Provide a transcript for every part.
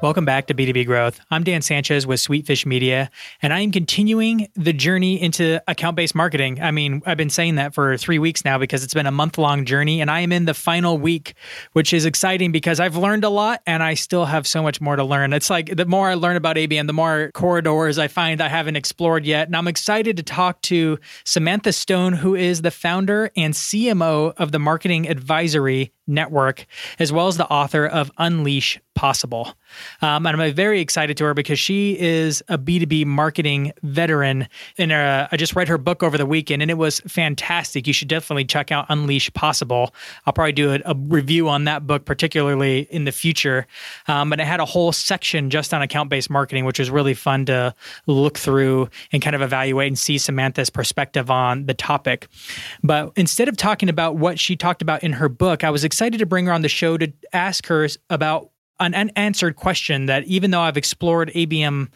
Welcome back to B2B Growth. I'm Dan Sanchez with Sweetfish Media, and I am continuing the journey into account based marketing. I mean, I've been saying that for three weeks now because it's been a month long journey, and I am in the final week, which is exciting because I've learned a lot and I still have so much more to learn. It's like the more I learn about ABM, the more corridors I find I haven't explored yet. And I'm excited to talk to Samantha Stone, who is the founder and CMO of the Marketing Advisory Network, as well as the author of Unleash Possible. Um, and I'm very excited to her because she is a B2B marketing veteran. And uh, I just read her book over the weekend and it was fantastic. You should definitely check out Unleash Possible. I'll probably do a, a review on that book, particularly in the future. Um, but it had a whole section just on account based marketing, which was really fun to look through and kind of evaluate and see Samantha's perspective on the topic. But instead of talking about what she talked about in her book, I was excited to bring her on the show to ask her about an unanswered question that even though I've explored ABM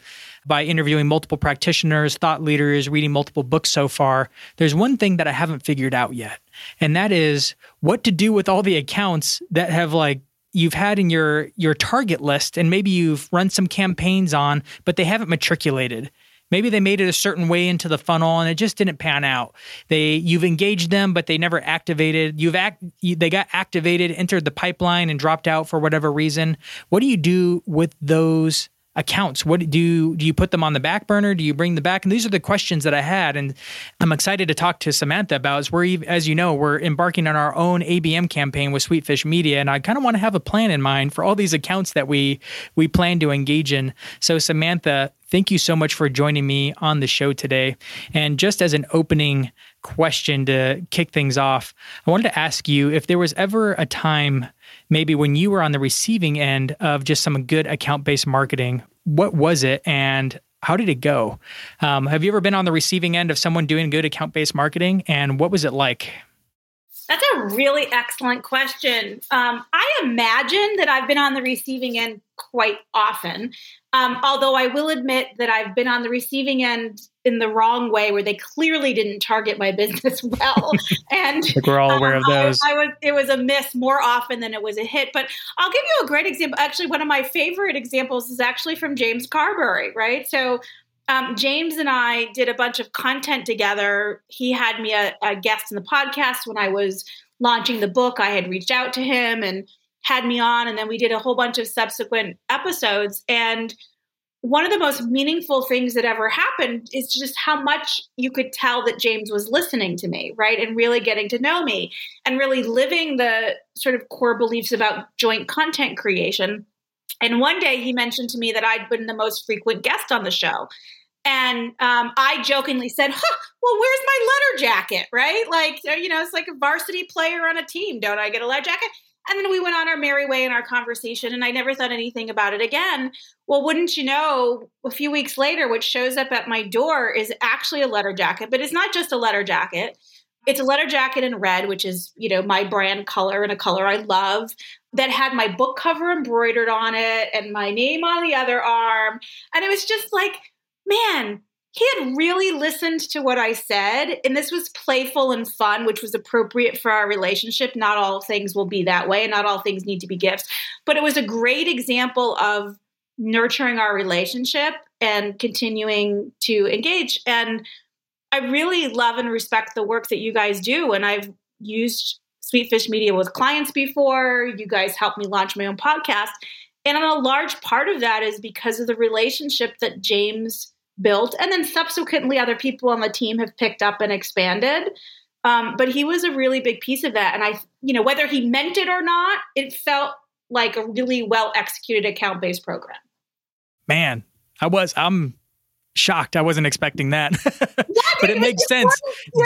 by interviewing multiple practitioners, thought leaders, reading multiple books so far, there's one thing that I haven't figured out yet. And that is what to do with all the accounts that have like you've had in your your target list and maybe you've run some campaigns on but they haven't matriculated Maybe they made it a certain way into the funnel and it just didn't pan out. They you've engaged them but they never activated. You've act they got activated, entered the pipeline and dropped out for whatever reason. What do you do with those accounts? What do you, do you put them on the back burner? Do you bring them back? And these are the questions that I had, and I'm excited to talk to Samantha about. As we're as you know, we're embarking on our own ABM campaign with Sweetfish Media, and I kind of want to have a plan in mind for all these accounts that we we plan to engage in. So Samantha, thank you so much for joining me on the show today. And just as an opening question to kick things off, I wanted to ask you if there was ever a time maybe when you were on the receiving end of just some good account based marketing, what was it and how did it go? Um, have you ever been on the receiving end of someone doing good account based marketing and what was it like? That's a really excellent question. Um, I imagine that I've been on the receiving end quite often. Um, although I will admit that I've been on the receiving end in the wrong way, where they clearly didn't target my business well, and we're all aware of those. I, I, was it was a miss more often than it was a hit. But I'll give you a great example. Actually, one of my favorite examples is actually from James Carbary. Right, so um, James and I did a bunch of content together. He had me a, a guest in the podcast when I was launching the book. I had reached out to him and had me on and then we did a whole bunch of subsequent episodes and one of the most meaningful things that ever happened is just how much you could tell that James was listening to me, right? And really getting to know me and really living the sort of core beliefs about joint content creation. And one day he mentioned to me that I'd been the most frequent guest on the show. And um, I jokingly said, huh, well, where's my letter jacket, right? Like, you know, it's like a varsity player on a team. Don't I get a letter jacket? And then we went on our merry way in our conversation, and I never thought anything about it again. Well, wouldn't you know, a few weeks later, what shows up at my door is actually a letter jacket, but it's not just a letter jacket. It's a letter jacket in red, which is, you know, my brand color and a color I love, that had my book cover embroidered on it and my name on the other arm. And it was just like, man, he had really listened to what I said, and this was playful and fun, which was appropriate for our relationship. Not all things will be that way, and not all things need to be gifts, but it was a great example of nurturing our relationship and continuing to engage. And I really love and respect the work that you guys do, and I've used Sweetfish Media with clients before. You guys helped me launch my own podcast. And a large part of that is because of the relationship that James built, and then subsequently other people on the team have picked up and expanded. Um, but he was a really big piece of that, and I, you know, whether he meant it or not, it felt like a really well executed account based program. Man, I was I'm shocked. I wasn't expecting that, but it makes sense.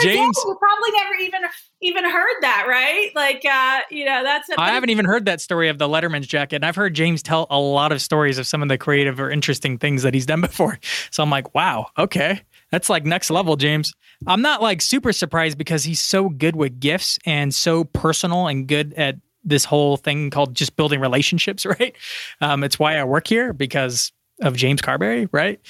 James you probably never even even heard that, right? Like, uh, you know, that's. I haven't even heard that story of the Letterman's jacket. And I've heard James tell a lot of stories of some of the creative or interesting things that he's done before. So I'm like, wow, okay, that's like next level, James. I'm not like super surprised because he's so good with gifts and so personal and good at this whole thing called just building relationships, right? Um, it's why I work here because of James Carbary, right?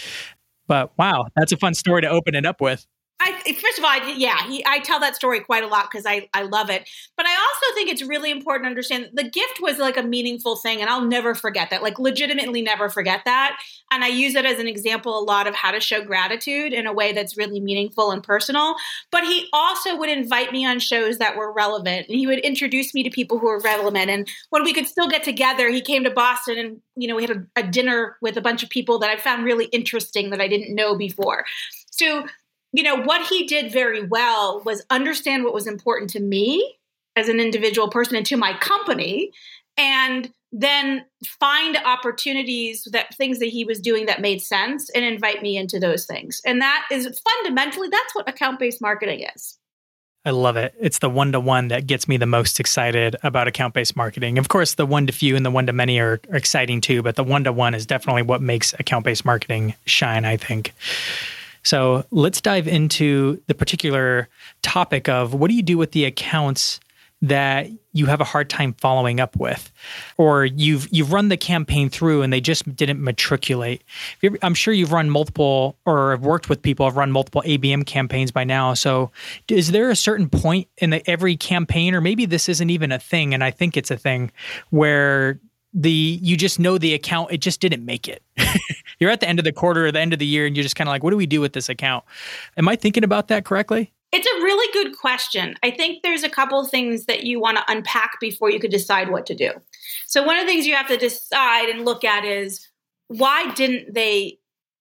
But wow, that's a fun story to open it up with. I, eh, first of all, I, yeah, he, I tell that story quite a lot because I, I love it. But I also think it's really important to understand the gift was like a meaningful thing, and I'll never forget that. Like, legitimately, never forget that. And I use it as an example a lot of how to show gratitude in a way that's really meaningful and personal. But he also would invite me on shows that were relevant, and he would introduce me to people who were relevant. And when we could still get together, he came to Boston, and you know, we had a, a dinner with a bunch of people that I found really interesting that I didn't know before. So you know, what he did very well was understand what was important to me as an individual person and to my company, and then find opportunities that things that he was doing that made sense and invite me into those things. And that is fundamentally that's what account based marketing is. I love it. It's the one to one that gets me the most excited about account based marketing. Of course, the one to few and the one to many are, are exciting too, but the one to one is definitely what makes account based marketing shine, I think. So let's dive into the particular topic of what do you do with the accounts that you have a hard time following up with? Or you've you've run the campaign through and they just didn't matriculate. I'm sure you've run multiple or have worked with people have run multiple abm campaigns by now. So is there a certain point in the, every campaign? Or maybe this isn't even a thing and i think it's a thing where the you just know the account it just didn't make it. You're at the end of the quarter or the end of the year and you're just kind of like what do we do with this account? Am i thinking about that correctly? It's a really good question. I think there's a couple things that you want to unpack before you could decide what to do. So one of the things you have to decide and look at is why didn't they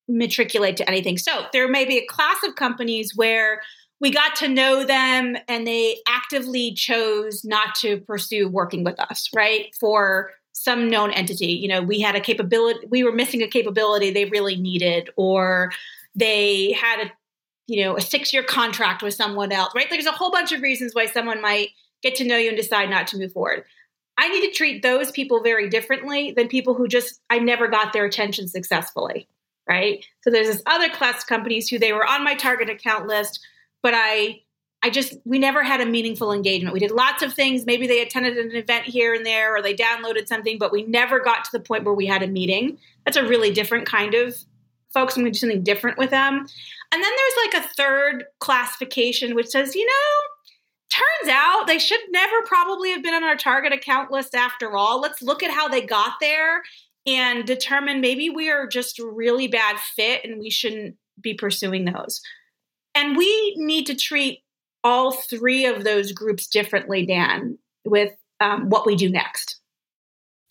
matriculate to anything? So there may be a class of companies where we got to know them and they actively chose not to pursue working with us, right? For some known entity. You know, we had a capability, we were missing a capability they really needed, or they had a, you know, a six year contract with someone else, right? There's a whole bunch of reasons why someone might get to know you and decide not to move forward. I need to treat those people very differently than people who just, I never got their attention successfully, right? So there's this other class of companies who they were on my target account list, but I I just, we never had a meaningful engagement. We did lots of things. Maybe they attended an event here and there or they downloaded something, but we never got to the point where we had a meeting. That's a really different kind of folks. I'm going to do something different with them. And then there's like a third classification, which says, you know, turns out they should never probably have been on our target account list after all. Let's look at how they got there and determine maybe we are just really bad fit and we shouldn't be pursuing those. And we need to treat all three of those groups differently, Dan, with um, what we do next.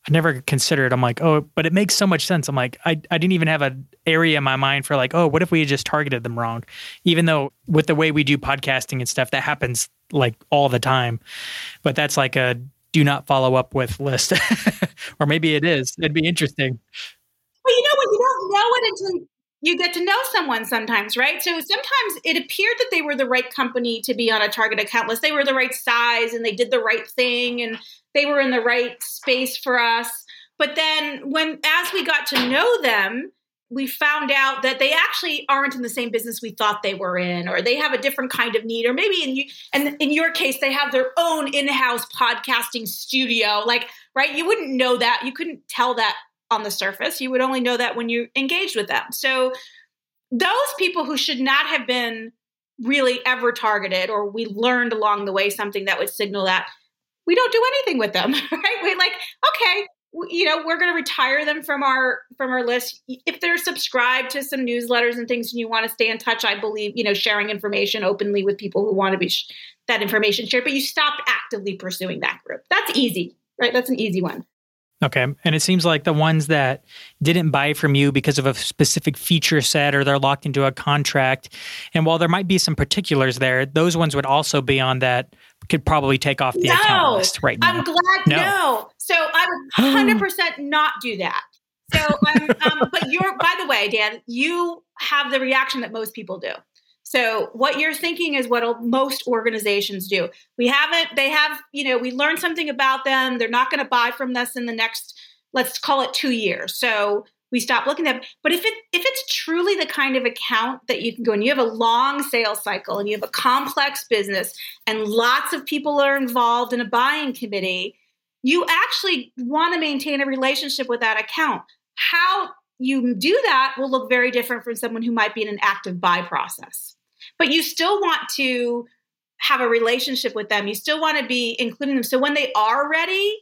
I never considered. I'm like, oh, but it makes so much sense. I'm like, I, I didn't even have an area in my mind for like, oh, what if we just targeted them wrong? Even though with the way we do podcasting and stuff, that happens like all the time. But that's like a do not follow up with list. or maybe it is. It'd be interesting. Well, you know what? You don't know it until you get to know someone sometimes, right? So sometimes it appeared that they were the right company to be on a target account list. They were the right size and they did the right thing and they were in the right space for us. But then when as we got to know them, we found out that they actually aren't in the same business we thought they were in or they have a different kind of need or maybe in you and in your case they have their own in-house podcasting studio like right you wouldn't know that you couldn't tell that on the surface. You would only know that when you engaged with them. So those people who should not have been really ever targeted, or we learned along the way something that would signal that we don't do anything with them, right? We like, okay, you know, we're going to retire them from our from our list. If they're subscribed to some newsletters and things, and you want to stay in touch, I believe, you know, sharing information openly with people who want to be sh- that information shared. But you stopped actively pursuing that group. That's easy, right? That's an easy one. Okay. And it seems like the ones that didn't buy from you because of a specific feature set or they're locked into a contract. And while there might be some particulars there, those ones would also be on that could probably take off the no, account list right now. I'm glad no. no. So I would 100% not do that. So, um, um, but you're, by the way, Dan, you have the reaction that most people do. So, what you're thinking is what most organizations do. We haven't, they have, you know, we learned something about them. They're not going to buy from us in the next, let's call it two years. So, we stop looking at them. But if it if it's truly the kind of account that you can go and you have a long sales cycle and you have a complex business and lots of people are involved in a buying committee, you actually want to maintain a relationship with that account. How you do that will look very different from someone who might be in an active buy process. But you still want to have a relationship with them. You still want to be including them. So when they are ready,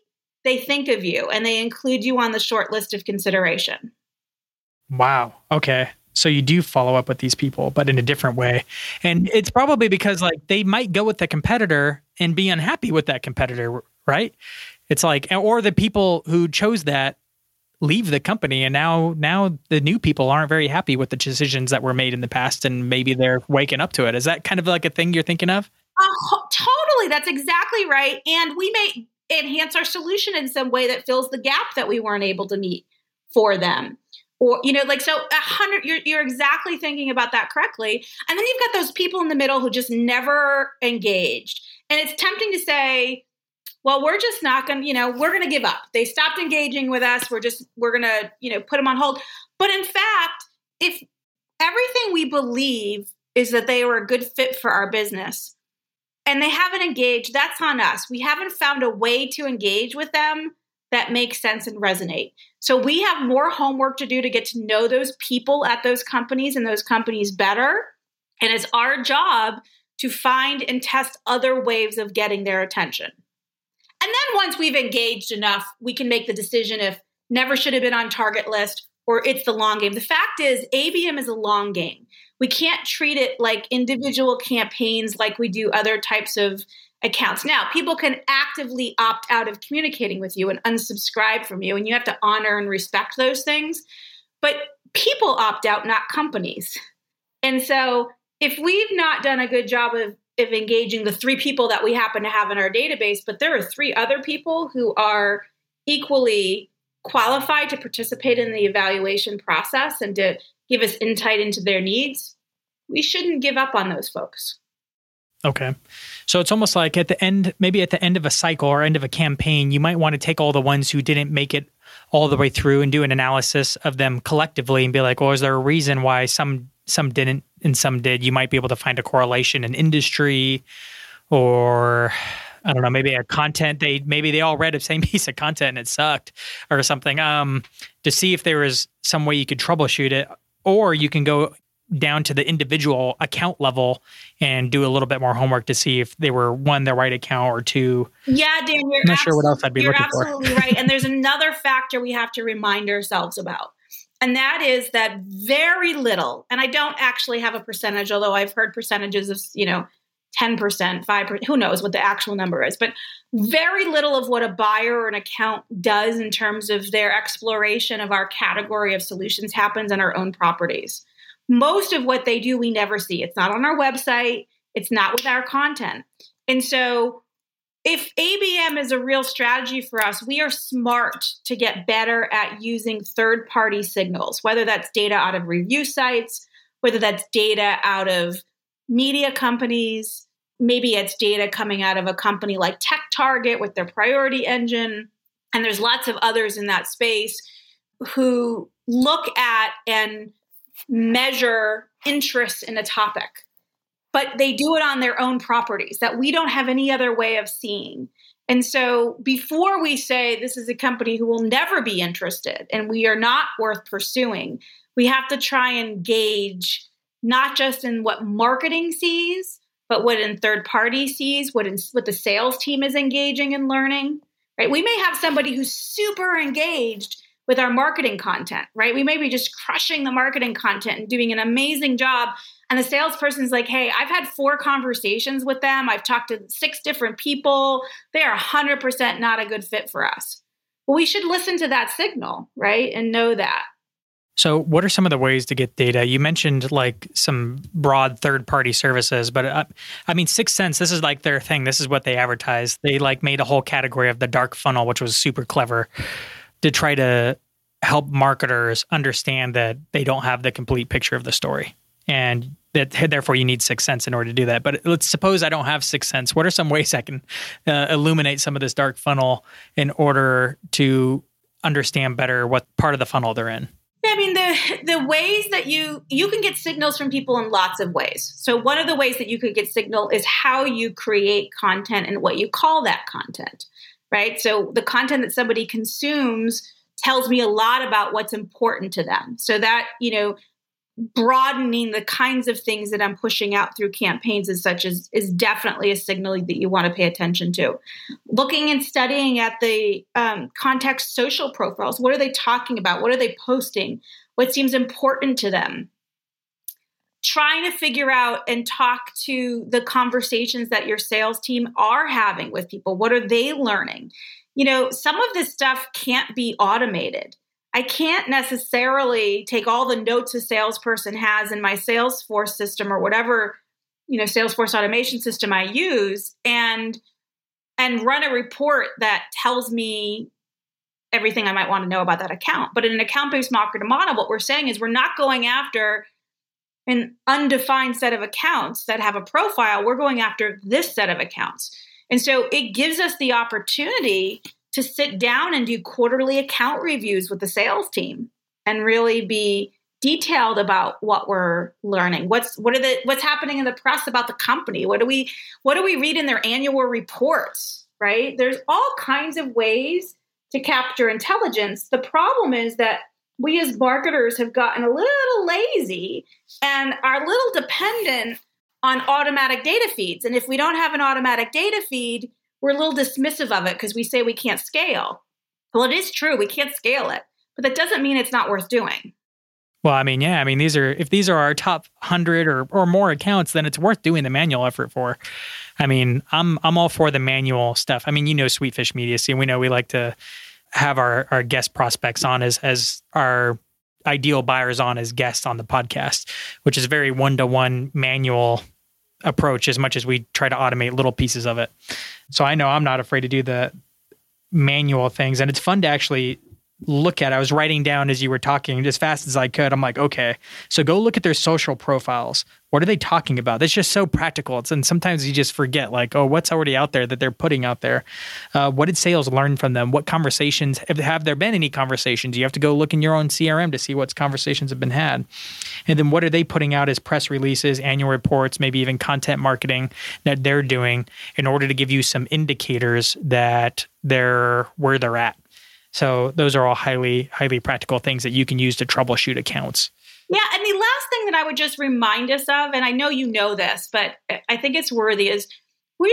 they think of you and they include you on the short list of consideration. Wow. Okay. So you do follow up with these people, but in a different way. And it's probably because like they might go with the competitor and be unhappy with that competitor, right? It's like or the people who chose that leave the company and now now the new people aren't very happy with the decisions that were made in the past and maybe they're waking up to it. Is that kind of like a thing you're thinking of? Uh, totally. That's exactly right. And we may enhance our solution in some way that fills the gap that we weren't able to meet for them or you know like so a hundred you're, you're exactly thinking about that correctly and then you've got those people in the middle who just never engaged and it's tempting to say well we're just not going to you know we're going to give up. They stopped engaging with us. We're just we're going to you know put them on hold. But in fact if everything we believe is that they were a good fit for our business and they haven't engaged that's on us. We haven't found a way to engage with them that makes sense and resonate. So we have more homework to do to get to know those people at those companies and those companies better. And it's our job to find and test other ways of getting their attention. And then once we've engaged enough, we can make the decision if never should have been on target list or it's the long game. The fact is, ABM is a long game. We can't treat it like individual campaigns like we do other types of accounts. Now, people can actively opt out of communicating with you and unsubscribe from you, and you have to honor and respect those things. But people opt out, not companies. And so, if we've not done a good job of, of engaging the three people that we happen to have in our database, but there are three other people who are equally qualified to participate in the evaluation process and to give us insight into their needs, we shouldn't give up on those folks. Okay. So it's almost like at the end, maybe at the end of a cycle or end of a campaign, you might want to take all the ones who didn't make it all the way through and do an analysis of them collectively and be like, well, is there a reason why some some didn't and some did? You might be able to find a correlation in industry or I don't know, maybe a content they maybe they all read the same piece of content and it sucked or something. Um, to see if there was some way you could troubleshoot it, or you can go down to the individual account level and do a little bit more homework to see if they were one the right account or two. Yeah, Dan, you're I'm not sure what else I'd be you're looking absolutely for. right. And there's another factor we have to remind ourselves about. And that is that very little, and I don't actually have a percentage, although I've heard percentages of, you know, 10%, 5%, who knows what the actual number is, but very little of what a buyer or an account does in terms of their exploration of our category of solutions happens on our own properties most of what they do we never see. It's not on our website, it's not with our content. And so if ABM is a real strategy for us, we are smart to get better at using third party signals, whether that's data out of review sites, whether that's data out of media companies, maybe it's data coming out of a company like Tech Target with their priority engine. And there's lots of others in that space who look at and measure interest in a topic, but they do it on their own properties that we don't have any other way of seeing. And so before we say this is a company who will never be interested and we are not worth pursuing, we have to try and gauge not just in what marketing sees, but what in third party sees, what in, what the sales team is engaging and learning. Right? We may have somebody who's super engaged with our marketing content, right? We may be just crushing the marketing content and doing an amazing job. And the salesperson's like, hey, I've had four conversations with them. I've talked to six different people. They are 100% not a good fit for us. Well, we should listen to that signal, right? And know that. So, what are some of the ways to get data? You mentioned like some broad third party services, but uh, I mean, 6sense, this is like their thing. This is what they advertise. They like made a whole category of the dark funnel, which was super clever to try to help marketers understand that they don't have the complete picture of the story and that therefore you need 6sense in order to do that but let's suppose i don't have 6sense what are some ways i can uh, illuminate some of this dark funnel in order to understand better what part of the funnel they're in I mean the the ways that you you can get signals from people in lots of ways. So one of the ways that you could get signal is how you create content and what you call that content, right? So the content that somebody consumes tells me a lot about what's important to them. So that, you know, broadening the kinds of things that I'm pushing out through campaigns as such is, is definitely a signal that you want to pay attention to. Looking and studying at the um, context social profiles. What are they talking about? What are they posting? What seems important to them? Trying to figure out and talk to the conversations that your sales team are having with people. What are they learning? You know, some of this stuff can't be automated I can't necessarily take all the notes a salesperson has in my Salesforce system or whatever, you know, Salesforce automation system I use and and run a report that tells me everything I might want to know about that account. But in an account-based marketing model, what we're saying is we're not going after an undefined set of accounts that have a profile. We're going after this set of accounts. And so it gives us the opportunity to sit down and do quarterly account reviews with the sales team and really be detailed about what we're learning. What's what are the what's happening in the press about the company? What do we what do we read in their annual reports right? There's all kinds of ways to capture intelligence. The problem is that we as marketers have gotten a little lazy and are a little dependent on automatic data feeds. And if we don't have an automatic data feed we're a little dismissive of it because we say we can't scale. Well, it is true, we can't scale it, but that doesn't mean it's not worth doing. Well, I mean, yeah, I mean, these are if these are our top hundred or or more accounts, then it's worth doing the manual effort for. I mean, I'm I'm all for the manual stuff. I mean, you know, Sweetfish Media, see, we know we like to have our our guest prospects on as as our ideal buyers on as guests on the podcast, which is very one to one manual approach as much as we try to automate little pieces of it. So I know I'm not afraid to do the manual things and it's fun to actually look at. I was writing down as you were talking as fast as I could. I'm like, okay, so go look at their social profiles. What are they talking about? That's just so practical. It's, and sometimes you just forget, like, oh, what's already out there that they're putting out there? Uh, what did sales learn from them? What conversations have, have there been any conversations? You have to go look in your own CRM to see what conversations have been had. And then what are they putting out as press releases, annual reports, maybe even content marketing that they're doing in order to give you some indicators that they're where they're at so those are all highly, highly practical things that you can use to troubleshoot accounts. Yeah, and the last thing that I would just remind us of, and I know you know this, but I think it's worthy, is we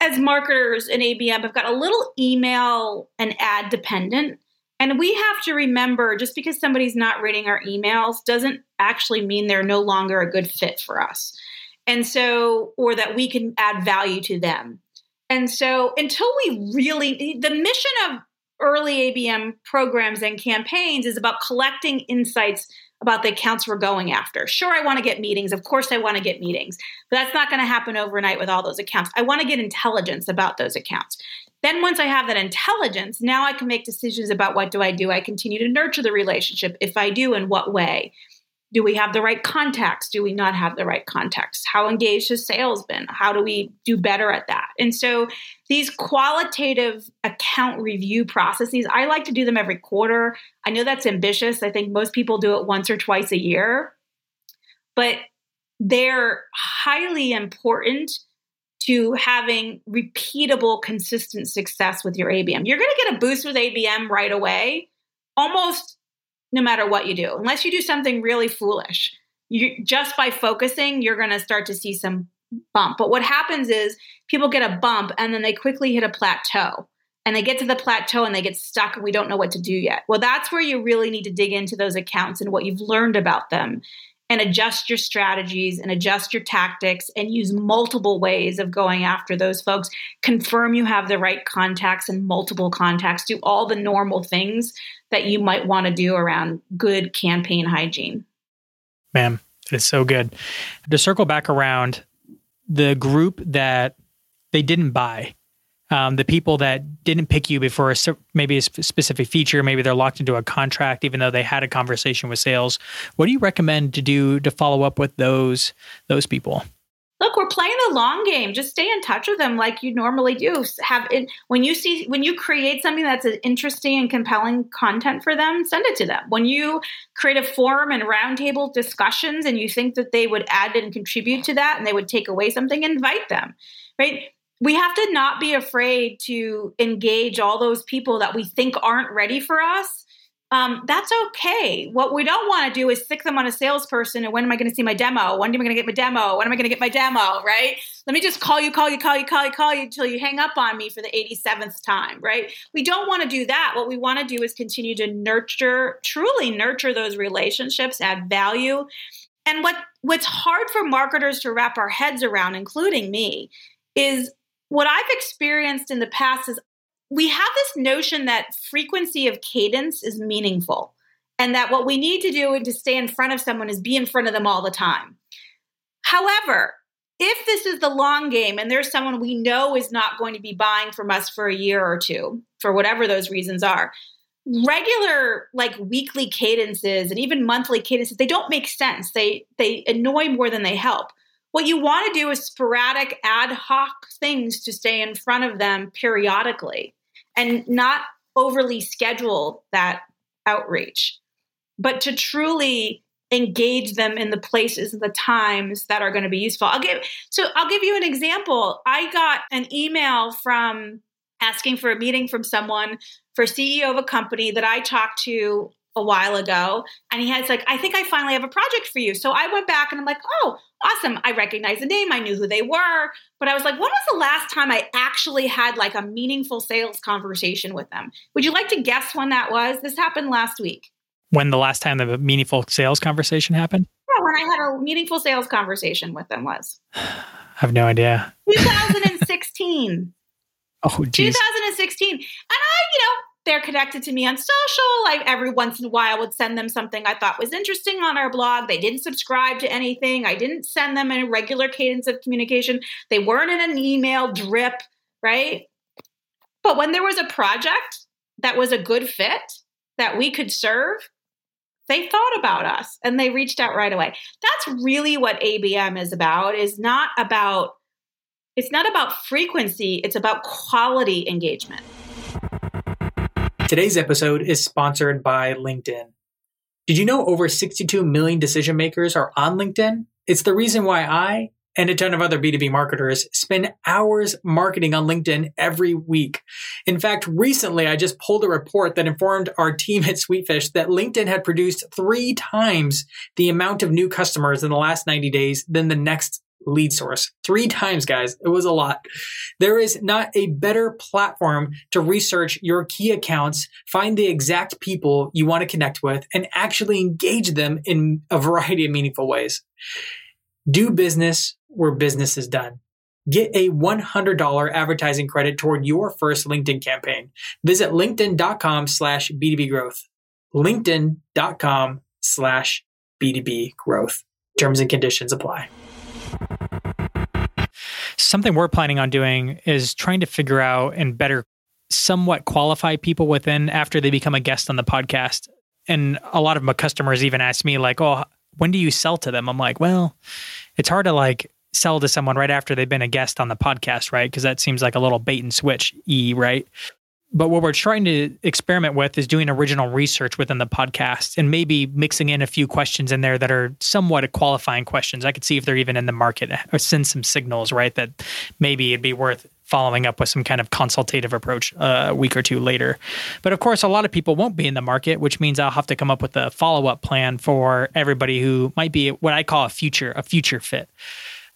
as marketers in ABM have got a little email and ad dependent. And we have to remember just because somebody's not reading our emails doesn't actually mean they're no longer a good fit for us. And so, or that we can add value to them. And so, until we really, the mission of early ABM programs and campaigns is about collecting insights about the accounts we're going after. Sure, I want to get meetings. Of course, I want to get meetings, but that's not going to happen overnight with all those accounts. I want to get intelligence about those accounts. Then, once I have that intelligence, now I can make decisions about what do I do. I continue to nurture the relationship. If I do, in what way? Do we have the right contacts? Do we not have the right contacts? How engaged has sales been? How do we do better at that? And so these qualitative account review processes, I like to do them every quarter. I know that's ambitious. I think most people do it once or twice a year, but they're highly important to having repeatable, consistent success with your ABM. You're going to get a boost with ABM right away, almost no matter what you do, unless you do something really foolish. You just by focusing, you're going to start to see some bump. But what happens is people get a bump and then they quickly hit a plateau. And they get to the plateau and they get stuck and we don't know what to do yet. Well, that's where you really need to dig into those accounts and what you've learned about them and adjust your strategies and adjust your tactics and use multiple ways of going after those folks. Confirm you have the right contacts and multiple contacts. Do all the normal things that you might want to do around good campaign hygiene. Man, it's so good. To circle back around the group that they didn't buy, um, the people that didn't pick you before a, maybe a specific feature, maybe they're locked into a contract, even though they had a conversation with sales. What do you recommend to do to follow up with those those people? look we're playing the long game just stay in touch with them like you normally do have it when you see when you create something that's an interesting and compelling content for them send it to them when you create a forum and roundtable discussions and you think that they would add and contribute to that and they would take away something invite them right we have to not be afraid to engage all those people that we think aren't ready for us um, that's okay. What we don't want to do is stick them on a salesperson and when am I going to see my demo? When am I going to get my demo? When am I going to get my demo? Right? Let me just call you, call you, call you, call you, call you until you hang up on me for the 87th time, right? We don't want to do that. What we want to do is continue to nurture, truly nurture those relationships, add value. And what what's hard for marketers to wrap our heads around, including me, is what I've experienced in the past is we have this notion that frequency of cadence is meaningful and that what we need to do to stay in front of someone is be in front of them all the time. However, if this is the long game and there's someone we know is not going to be buying from us for a year or two, for whatever those reasons are, regular like weekly cadences and even monthly cadences, they don't make sense. They they annoy more than they help. What you want to do is sporadic ad hoc things to stay in front of them periodically and not overly schedule that outreach, but to truly engage them in the places and the times that are going to be useful. I'll give so I'll give you an example. I got an email from asking for a meeting from someone for CEO of a company that I talked to a while ago and he has like i think i finally have a project for you. So i went back and i'm like oh awesome. I recognize the name. I knew who they were. But i was like when was the last time i actually had like a meaningful sales conversation with them? Would you like to guess when that was? This happened last week. When the last time the meaningful sales conversation happened? Yeah when i had a meaningful sales conversation with them was. I have no idea. 2016 oh geez. 2016 and i you know they're connected to me on social. I every once in a while would send them something I thought was interesting on our blog. They didn't subscribe to anything. I didn't send them a regular cadence of communication. They weren't in an email drip, right? But when there was a project that was a good fit that we could serve, they thought about us and they reached out right away. That's really what ABM is about is not about it's not about frequency, it's about quality engagement. Today's episode is sponsored by LinkedIn. Did you know over 62 million decision makers are on LinkedIn? It's the reason why I and a ton of other B2B marketers spend hours marketing on LinkedIn every week. In fact, recently I just pulled a report that informed our team at Sweetfish that LinkedIn had produced three times the amount of new customers in the last 90 days than the next lead source. Three times, guys. It was a lot. There is not a better platform to research your key accounts, find the exact people you want to connect with, and actually engage them in a variety of meaningful ways. Do business where business is done. Get a $100 advertising credit toward your first LinkedIn campaign. Visit linkedin.com slash B2B growth. LinkedIn.com slash B2B growth. Terms and conditions apply. Something we're planning on doing is trying to figure out and better somewhat qualify people within after they become a guest on the podcast. And a lot of my customers even ask me, like, oh, when do you sell to them? I'm like, well, it's hard to like sell to someone right after they've been a guest on the podcast, right? Because that seems like a little bait and switch e, right? But what we're trying to experiment with is doing original research within the podcast and maybe mixing in a few questions in there that are somewhat qualifying questions. I could see if they're even in the market or send some signals, right? That maybe it'd be worth following up with some kind of consultative approach uh, a week or two later. But of course, a lot of people won't be in the market, which means I'll have to come up with a follow up plan for everybody who might be what I call a future, a future fit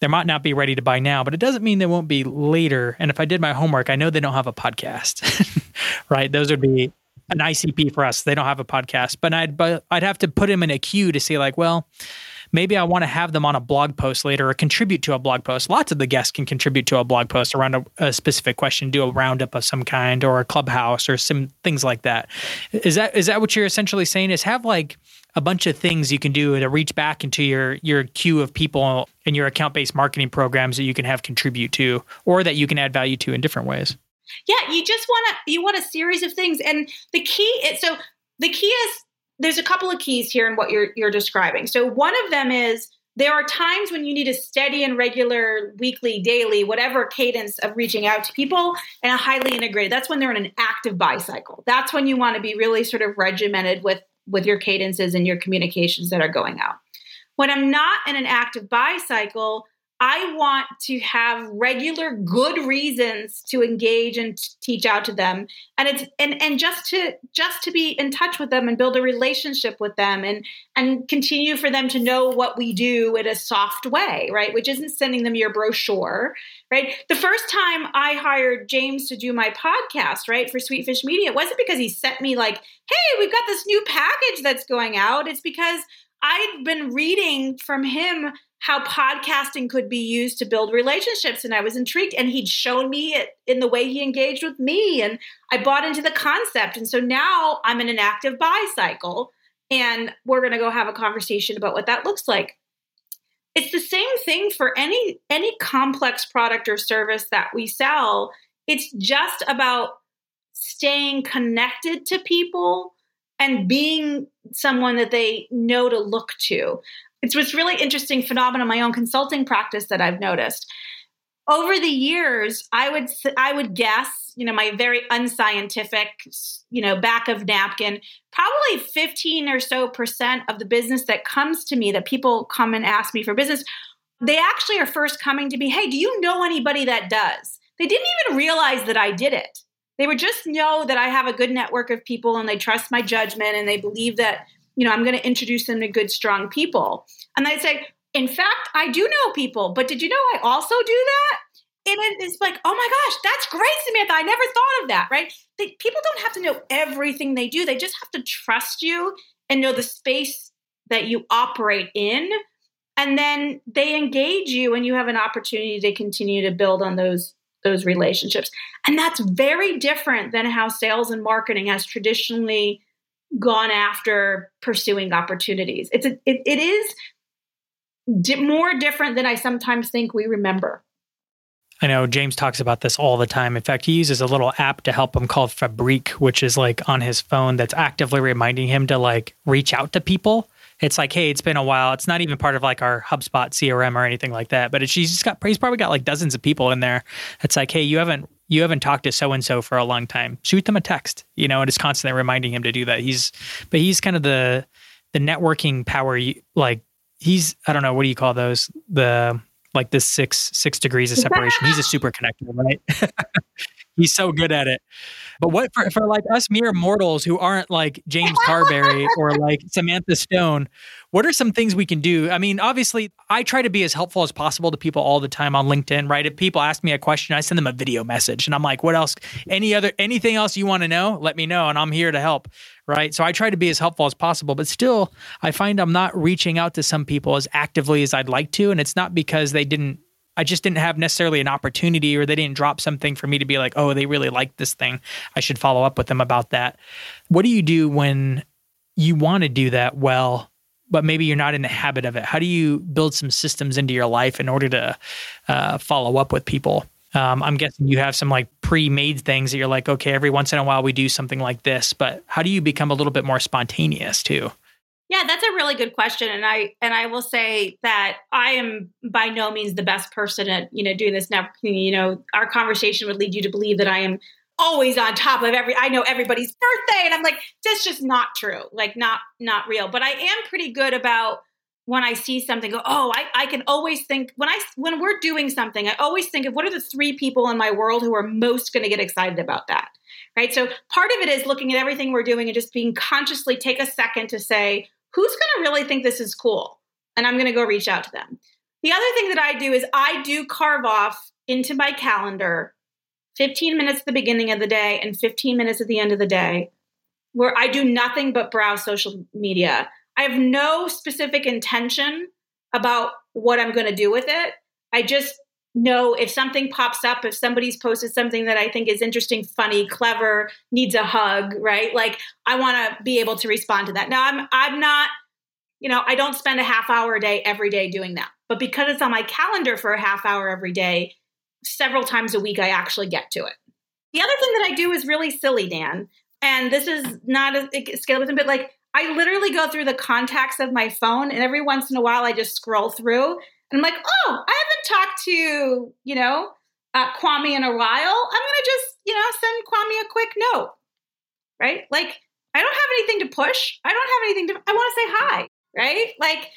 they might not be ready to buy now, but it doesn't mean they won't be later. And if I did my homework, I know they don't have a podcast, right? Those would be an ICP for us. They don't have a podcast, but I'd but I'd have to put them in a queue to see like, well, maybe I want to have them on a blog post later or contribute to a blog post. Lots of the guests can contribute to a blog post around a, a, specific question, do a roundup of some kind or a clubhouse or some things like that. Is that is that what you're essentially saying? Is have like a bunch of things you can do to reach back into your your queue of people in your account based marketing programs that you can have contribute to or that you can add value to in different ways. Yeah, you just want to you want a series of things, and the key is so the key is there's a couple of keys here in what you're you're describing. So one of them is there are times when you need a steady and regular weekly, daily, whatever cadence of reaching out to people and a highly integrated. That's when they're in an active buy cycle. That's when you want to be really sort of regimented with with your cadences and your communications that are going out. When I'm not in an active buy cycle, I want to have regular good reasons to engage and teach out to them and it's and and just to just to be in touch with them and build a relationship with them and and continue for them to know what we do in a soft way, right? Which isn't sending them your brochure, right? The first time I hired James to do my podcast, right, for Sweetfish Media, it wasn't because he sent me like, "Hey, we've got this new package that's going out." It's because I'd been reading from him how podcasting could be used to build relationships and I was intrigued and he'd shown me it in the way he engaged with me and I bought into the concept and so now I'm in an active buy cycle and we're going to go have a conversation about what that looks like. It's the same thing for any any complex product or service that we sell. It's just about staying connected to people and being someone that they know to look to. It's what's really interesting phenomenon in my own consulting practice that I've noticed. Over the years, I would I would guess, you know, my very unscientific, you know, back of napkin, probably 15 or so percent of the business that comes to me that people come and ask me for business, they actually are first coming to me, "Hey, do you know anybody that does?" They didn't even realize that I did it they would just know that I have a good network of people and they trust my judgment and they believe that, you know, I'm going to introduce them to good, strong people. And they'd say, in fact, I do know people, but did you know I also do that? And it's like, oh my gosh, that's great, Samantha. I never thought of that, right? They, people don't have to know everything they do. They just have to trust you and know the space that you operate in. And then they engage you and you have an opportunity to continue to build on those those relationships. And that's very different than how sales and marketing has traditionally gone after pursuing opportunities. It's a, it, it is di- more different than I sometimes think we remember. I know James talks about this all the time. In fact, he uses a little app to help him called Fabriq, which is like on his phone that's actively reminding him to like reach out to people it's like, hey, it's been a while. It's not even part of like our HubSpot CRM or anything like that. But it's, she's got he's probably got like dozens of people in there. It's like, hey, you haven't you haven't talked to so and so for a long time. Shoot them a text, you know, and it's constantly reminding him to do that. He's but he's kind of the the networking power. Like he's I don't know what do you call those the like this six six degrees of separation. he's a super connector, right? he's so good at it. But what for, for like us mere mortals who aren't like James Carbary or like Samantha Stone, what are some things we can do? I mean, obviously, I try to be as helpful as possible to people all the time on LinkedIn, right? If people ask me a question, I send them a video message and I'm like, what else? Any other, anything else you want to know? Let me know and I'm here to help, right? So I try to be as helpful as possible, but still, I find I'm not reaching out to some people as actively as I'd like to. And it's not because they didn't I just didn't have necessarily an opportunity or they didn't drop something for me to be like, oh, they really like this thing. I should follow up with them about that. What do you do when you want to do that well, but maybe you're not in the habit of it? How do you build some systems into your life in order to uh, follow up with people? Um, I'm guessing you have some like pre-made things that you're like, okay, every once in a while we do something like this, but how do you become a little bit more spontaneous too? Yeah, that's a really good question, and I and I will say that I am by no means the best person at you know doing this networking. You know, our conversation would lead you to believe that I am always on top of every. I know everybody's birthday, and I'm like, that's just not true. Like, not not real. But I am pretty good about when I see something. Go, oh, I I can always think when I when we're doing something, I always think of what are the three people in my world who are most going to get excited about that. Right. So part of it is looking at everything we're doing and just being consciously take a second to say, who's going to really think this is cool? And I'm going to go reach out to them. The other thing that I do is I do carve off into my calendar 15 minutes at the beginning of the day and 15 minutes at the end of the day where I do nothing but browse social media. I have no specific intention about what I'm going to do with it. I just know if something pops up, if somebody's posted something that I think is interesting, funny, clever, needs a hug, right? Like I want to be able to respond to that. Now I'm I'm not, you know, I don't spend a half hour a day every day doing that. But because it's on my calendar for a half hour every day, several times a week I actually get to it. The other thing that I do is really silly, Dan. And this is not a scalable, but like I literally go through the contacts of my phone, and every once in a while I just scroll through, and I'm like, oh, I haven't talked to you know uh, Kwame in a while. I'm gonna just you know send Kwame a quick note, right? Like I don't have anything to push. I don't have anything to. I want to say hi, right? Like,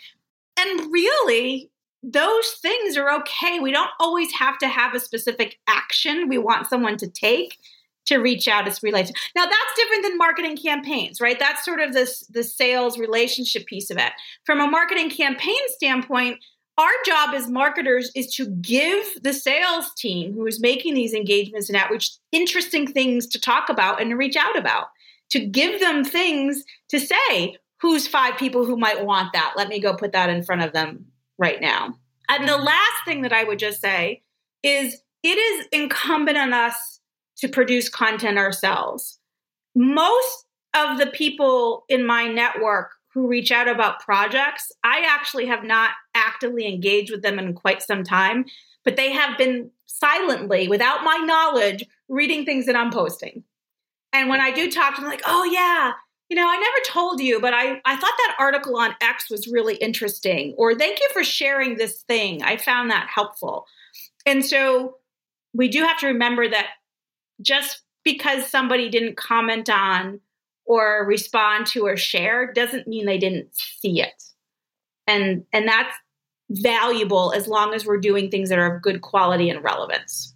and really, those things are okay. We don't always have to have a specific action we want someone to take to reach out as relate. Now that's different than marketing campaigns, right? That's sort of this the sales relationship piece of it. From a marketing campaign standpoint, our job as marketers is to give the sales team who is making these engagements and outreach interesting things to talk about and to reach out about. To give them things to say, who's five people who might want that? Let me go put that in front of them right now. And the last thing that I would just say is it is incumbent on us to produce content ourselves. Most of the people in my network who reach out about projects, I actually have not actively engaged with them in quite some time, but they have been silently, without my knowledge, reading things that I'm posting. And when I do talk to them, like, oh, yeah, you know, I never told you, but I, I thought that article on X was really interesting. Or thank you for sharing this thing. I found that helpful. And so we do have to remember that just because somebody didn't comment on or respond to or share doesn't mean they didn't see it. And and that's valuable as long as we're doing things that are of good quality and relevance.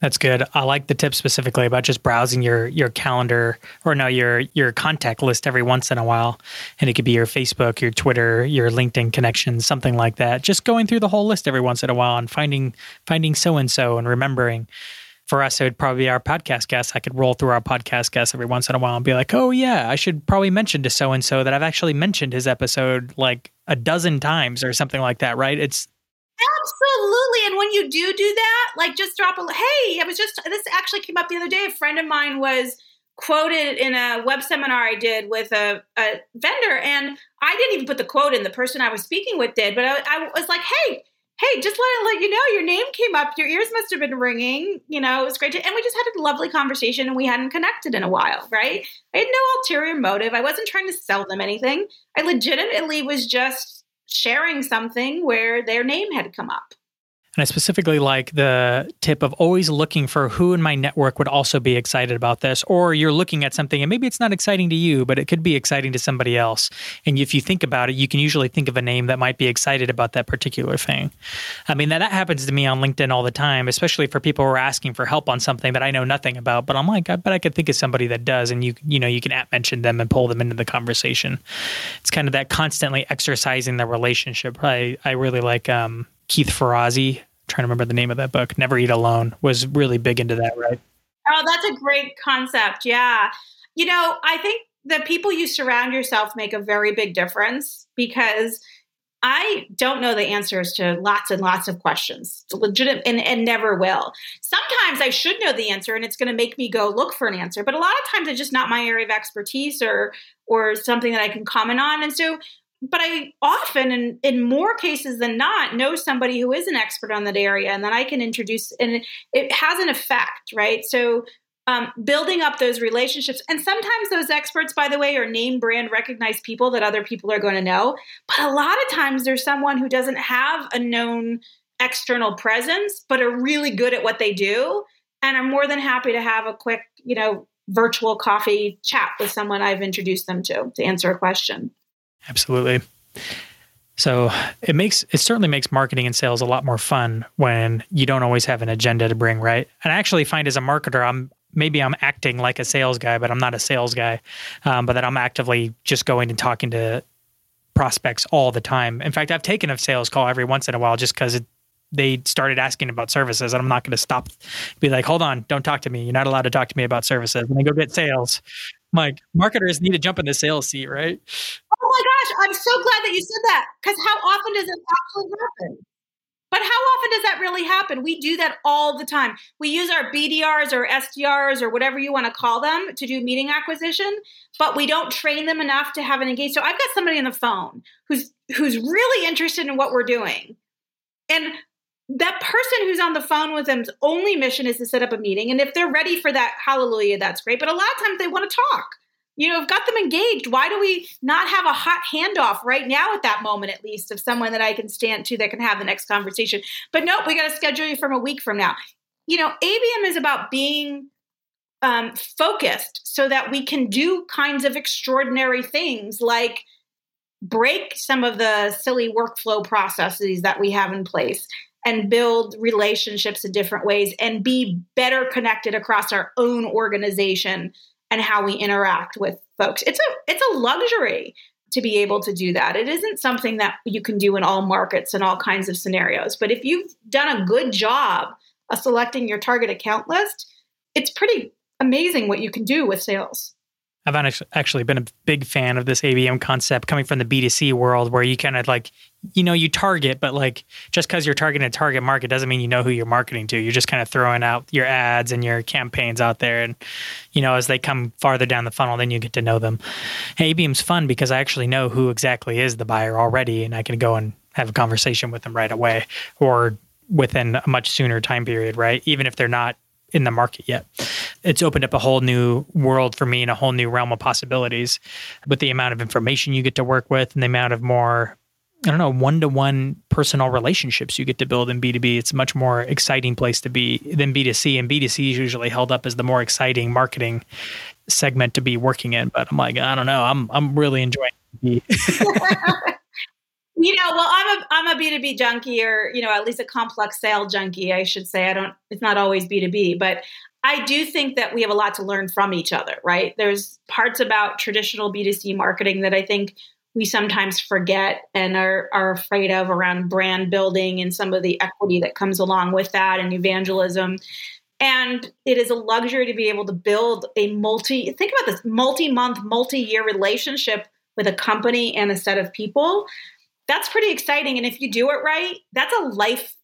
That's good. I like the tip specifically about just browsing your your calendar or no your your contact list every once in a while, and it could be your Facebook, your Twitter, your LinkedIn connections, something like that. Just going through the whole list every once in a while and finding finding so and so and remembering. For us, it would probably be our podcast guests. I could roll through our podcast guests every once in a while and be like, "Oh yeah, I should probably mention to so and so that I've actually mentioned his episode like a dozen times or something like that." Right? It's Absolutely. And when you do do that, like just drop a, hey, I was just, this actually came up the other day. A friend of mine was quoted in a web seminar I did with a, a vendor, and I didn't even put the quote in. The person I was speaking with did, but I, I was like, hey, hey, just let let you know your name came up. Your ears must have been ringing. You know, it was great. To, and we just had a lovely conversation and we hadn't connected in a while, right? I had no ulterior motive. I wasn't trying to sell them anything. I legitimately was just sharing something where their name had come up. And I specifically like the tip of always looking for who in my network would also be excited about this. Or you're looking at something and maybe it's not exciting to you, but it could be exciting to somebody else. And if you think about it, you can usually think of a name that might be excited about that particular thing. I mean, that, that happens to me on LinkedIn all the time, especially for people who are asking for help on something that I know nothing about. But I'm like, I bet I could think of somebody that does. And you, you know, you can at mention them and pull them into the conversation. It's kind of that constantly exercising the relationship. I, I really like um, Keith Ferrazzi trying to remember the name of that book. Never Eat Alone was really big into that, right? Oh, that's a great concept. Yeah. You know, I think the people you surround yourself make a very big difference because I don't know the answers to lots and lots of questions. Legitimate and, and never will. Sometimes I should know the answer and it's going to make me go look for an answer, but a lot of times it's just not my area of expertise or or something that I can comment on. And so but I often, and in more cases than not, know somebody who is an expert on that area, and then I can introduce, and it, has an effect, right? So, um, building up those relationships, and sometimes those experts, by the way, are name brand recognized people that other people are going to know. But a lot of times, there's someone who doesn't have a known external presence, but are really good at what they do, and I'm more than happy to have a quick, you know, virtual coffee chat with someone I've introduced them to to answer a question. Absolutely. So it makes it certainly makes marketing and sales a lot more fun when you don't always have an agenda to bring, right? And I actually find as a marketer, I'm maybe I'm acting like a sales guy, but I'm not a sales guy. Um, but that I'm actively just going and talking to prospects all the time. In fact, I've taken a sales call every once in a while just because they started asking about services and I'm not going to stop be like, hold on, don't talk to me. You're not allowed to talk to me about services. When I go get sales, Like marketers need to jump in the sales seat, right? Oh my gosh, I'm so glad that you said that because how often does it actually happen? But how often does that really happen? We do that all the time. We use our BDRs or SDRs or whatever you want to call them to do meeting acquisition, but we don't train them enough to have an engagement. So I've got somebody on the phone who's who's really interested in what we're doing. And that person who's on the phone with them's only mission is to set up a meeting. And if they're ready for that, hallelujah, that's great. But a lot of times they want to talk. You know, I've got them engaged. Why do we not have a hot handoff right now at that moment, at least, of someone that I can stand to that can have the next conversation? But nope, we got to schedule you from a week from now. You know, ABM is about being um, focused so that we can do kinds of extraordinary things like break some of the silly workflow processes that we have in place and build relationships in different ways and be better connected across our own organization and how we interact with folks. It's a it's a luxury to be able to do that. It isn't something that you can do in all markets and all kinds of scenarios. But if you've done a good job of selecting your target account list, it's pretty amazing what you can do with sales. I've actually been a big fan of this ABM concept coming from the B2C world where you kind of like, you know, you target, but like just because you're targeting a target market doesn't mean you know who you're marketing to. You're just kind of throwing out your ads and your campaigns out there. And, you know, as they come farther down the funnel, then you get to know them. ABM's fun because I actually know who exactly is the buyer already and I can go and have a conversation with them right away or within a much sooner time period, right? Even if they're not in the market yet. It's opened up a whole new world for me and a whole new realm of possibilities with the amount of information you get to work with and the amount of more I don't know, one to one personal relationships you get to build in B2B. It's a much more exciting place to be than B2C. And B2C is usually held up as the more exciting marketing segment to be working in. But I'm like, I don't know. I'm I'm really enjoying you know well i'm a i'm a b2b junkie or you know at least a complex sale junkie i should say i don't it's not always b2b but i do think that we have a lot to learn from each other right there's parts about traditional b2c marketing that i think we sometimes forget and are, are afraid of around brand building and some of the equity that comes along with that and evangelism and it is a luxury to be able to build a multi think about this multi-month multi-year relationship with a company and a set of people that's pretty exciting. And if you do it right, that's a life,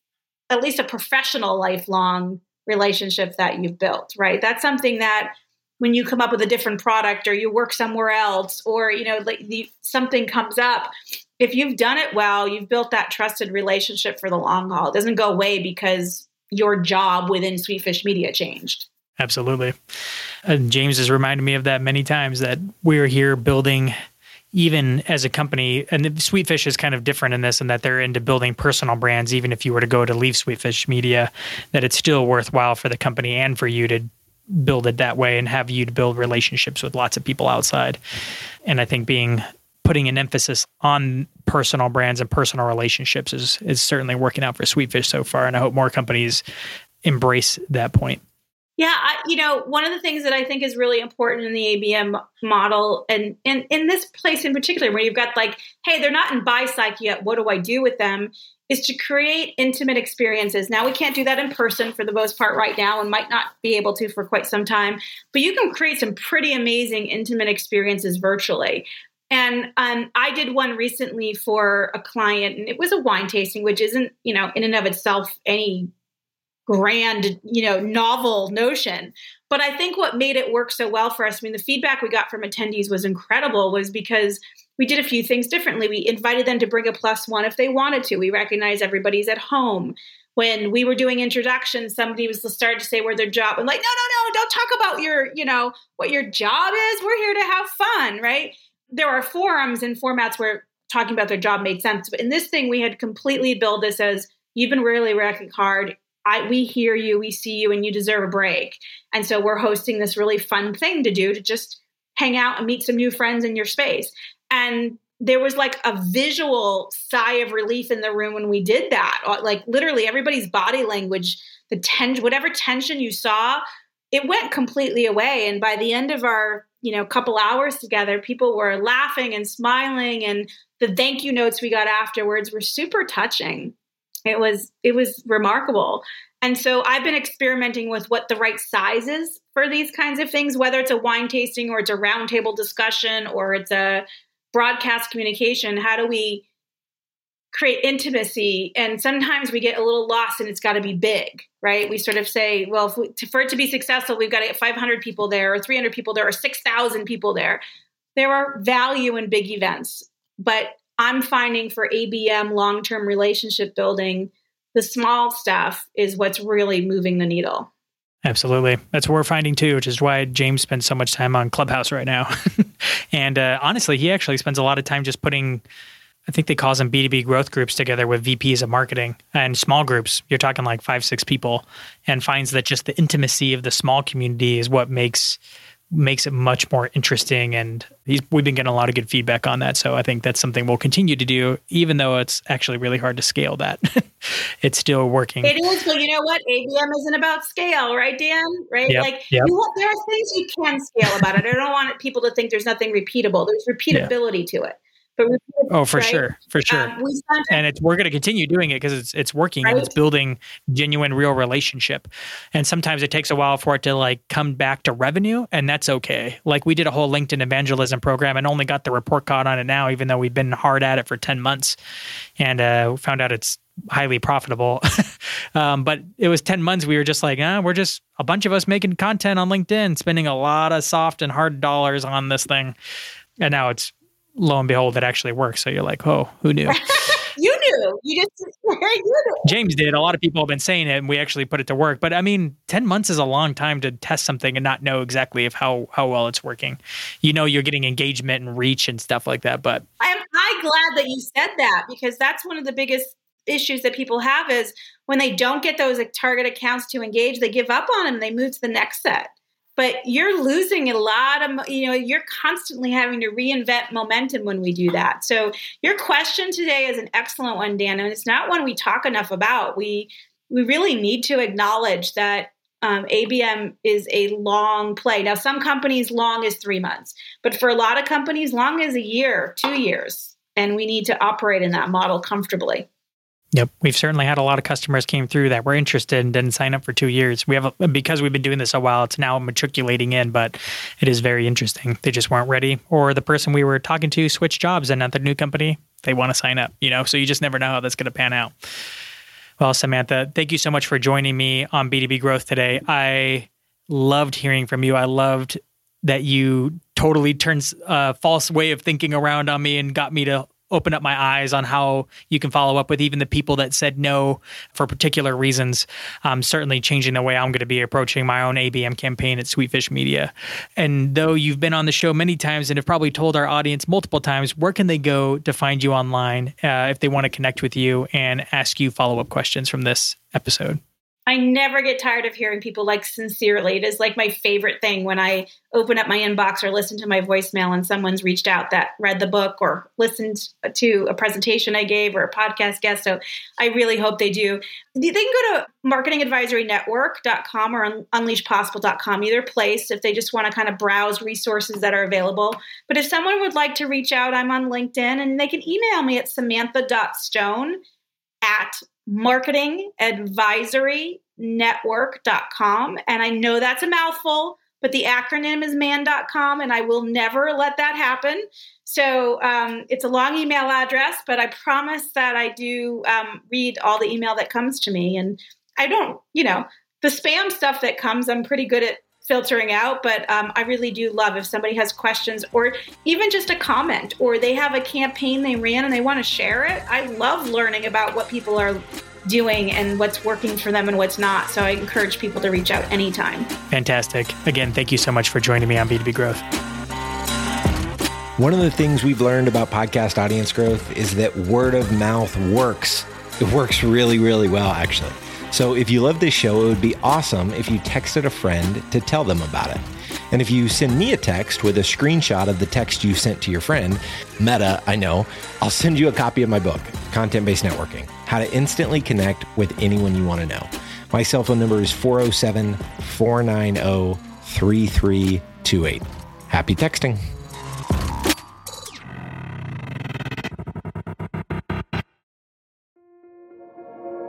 at least a professional lifelong relationship that you've built, right? That's something that when you come up with a different product or you work somewhere else or you know like the, something comes up if you've done it well you've built that trusted relationship for the long haul it doesn't go away because your job within sweetfish media changed absolutely and james has reminded me of that many times that we're here building even as a company, and Sweetfish is kind of different in this, in that they're into building personal brands. Even if you were to go to leave Sweetfish Media, that it's still worthwhile for the company and for you to build it that way and have you to build relationships with lots of people outside. And I think being putting an emphasis on personal brands and personal relationships is is certainly working out for Sweetfish so far, and I hope more companies embrace that point. Yeah, I, you know, one of the things that I think is really important in the ABM model, and in in this place in particular, where you've got like, hey, they're not in buy psych yet. What do I do with them? Is to create intimate experiences. Now we can't do that in person for the most part right now, and might not be able to for quite some time. But you can create some pretty amazing intimate experiences virtually. And um, I did one recently for a client, and it was a wine tasting, which isn't, you know, in and of itself any grand, you know, novel notion. But I think what made it work so well for us, I mean, the feedback we got from attendees was incredible, was because we did a few things differently. We invited them to bring a plus one if they wanted to. We recognize everybody's at home. When we were doing introductions, somebody was started to say where their job and like, no, no, no, don't talk about your, you know, what your job is. We're here to have fun, right? There are forums and formats where talking about their job made sense. But in this thing, we had completely built this as you've been really working hard I, we hear you, we see you, and you deserve a break. And so we're hosting this really fun thing to do to just hang out and meet some new friends in your space. And there was like a visual sigh of relief in the room when we did that. Uh, like literally everybody's body language, the tension, whatever tension you saw, it went completely away. And by the end of our, you know, couple hours together, people were laughing and smiling and the thank you notes we got afterwards were super touching it was it was remarkable and so i've been experimenting with what the right size is for these kinds of things whether it's a wine tasting or it's a roundtable discussion or it's a broadcast communication how do we create intimacy? And sometimes we get a little lost and it's got to be big right? We sort of say well we, to, for it to be successful we've got to get 500 people there or 300 people there or 6000 people there. There are value in big events but I'm finding for ABM long term relationship building, the small stuff is what's really moving the needle. Absolutely. That's what we're finding too, which is why James spends so much time on Clubhouse right now. and uh, honestly, he actually spends a lot of time just putting, I think they call them B2B growth groups together with VPs of marketing and small groups. You're talking like five, six people, and finds that just the intimacy of the small community is what makes makes it much more interesting. And we've been getting a lot of good feedback on that. So I think that's something we'll continue to do, even though it's actually really hard to scale that. it's still working. It is, but you know what? ABM isn't about scale, right, Dan? Right? Yep, like yep. You, there are things you can scale about it. I don't want people to think there's nothing repeatable. There's repeatability yeah. to it. But oh, for right? sure, for sure. Um, and it's we're going to continue doing it because it's it's working right? and it's building genuine, real relationship. And sometimes it takes a while for it to like come back to revenue, and that's okay. Like we did a whole LinkedIn evangelism program and only got the report card on it now, even though we've been hard at it for ten months, and uh, found out it's highly profitable. um, but it was 10 months. We were just like, ah, we're just a bunch of us making content on LinkedIn, spending a lot of soft and hard dollars on this thing. And now it's lo and behold, it actually works. So you're like, oh, who knew? you knew. You just you knew. James did. A lot of people have been saying it, and we actually put it to work. But I mean, ten months is a long time to test something and not know exactly if how how well it's working. You know, you're getting engagement and reach and stuff like that. But I'm I glad that you said that because that's one of the biggest issues that people have is when they don't get those target accounts to engage, they give up on them. They move to the next set but you're losing a lot of you know you're constantly having to reinvent momentum when we do that. So your question today is an excellent one dan and it's not one we talk enough about. We we really need to acknowledge that um, abm is a long play. Now some companies long as three months but for a lot of companies long as a year two years and we need to operate in that model comfortably Yep, we've certainly had a lot of customers came through that were interested and didn't sign up for two years. We have a, because we've been doing this a while. It's now matriculating in, but it is very interesting. They just weren't ready, or the person we were talking to switched jobs and at the new company they want to sign up. You know, so you just never know how that's going to pan out. Well, Samantha, thank you so much for joining me on B2B Growth today. I loved hearing from you. I loved that you totally turns a false way of thinking around on me and got me to open up my eyes on how you can follow up with even the people that said no for particular reasons. Um, certainly changing the way I'm going to be approaching my own ABM campaign at Sweetfish Media. And though you've been on the show many times and have probably told our audience multiple times, where can they go to find you online uh, if they want to connect with you and ask you follow up questions from this episode? I never get tired of hearing people like sincerely. It is like my favorite thing when I open up my inbox or listen to my voicemail and someone's reached out that read the book or listened to a presentation I gave or a podcast guest. So I really hope they do. They can go to marketingadvisorynetwork.com or unleashpossible.com, either place if they just want to kind of browse resources that are available. But if someone would like to reach out, I'm on LinkedIn and they can email me at samantha.stone at marketingadvisorynetwork.com. And I know that's a mouthful, but the acronym is man.com, and I will never let that happen. So um, it's a long email address, but I promise that I do um, read all the email that comes to me. And I don't, you know, the spam stuff that comes, I'm pretty good at filtering out. But um, I really do love if somebody has questions or even just a comment or they have a campaign they ran and they want to share it. I love learning about what people are doing and what's working for them and what's not. So I encourage people to reach out anytime. Fantastic. Again, thank you so much for joining me on B2B Growth. One of the things we've learned about podcast audience growth is that word of mouth works. It works really, really well, actually. So if you love this show, it would be awesome if you texted a friend to tell them about it. And if you send me a text with a screenshot of the text you sent to your friend, meta, I know, I'll send you a copy of my book, Content Based Networking How to Instantly Connect with Anyone You Want to Know. My cell phone number is 407 490 3328. Happy texting.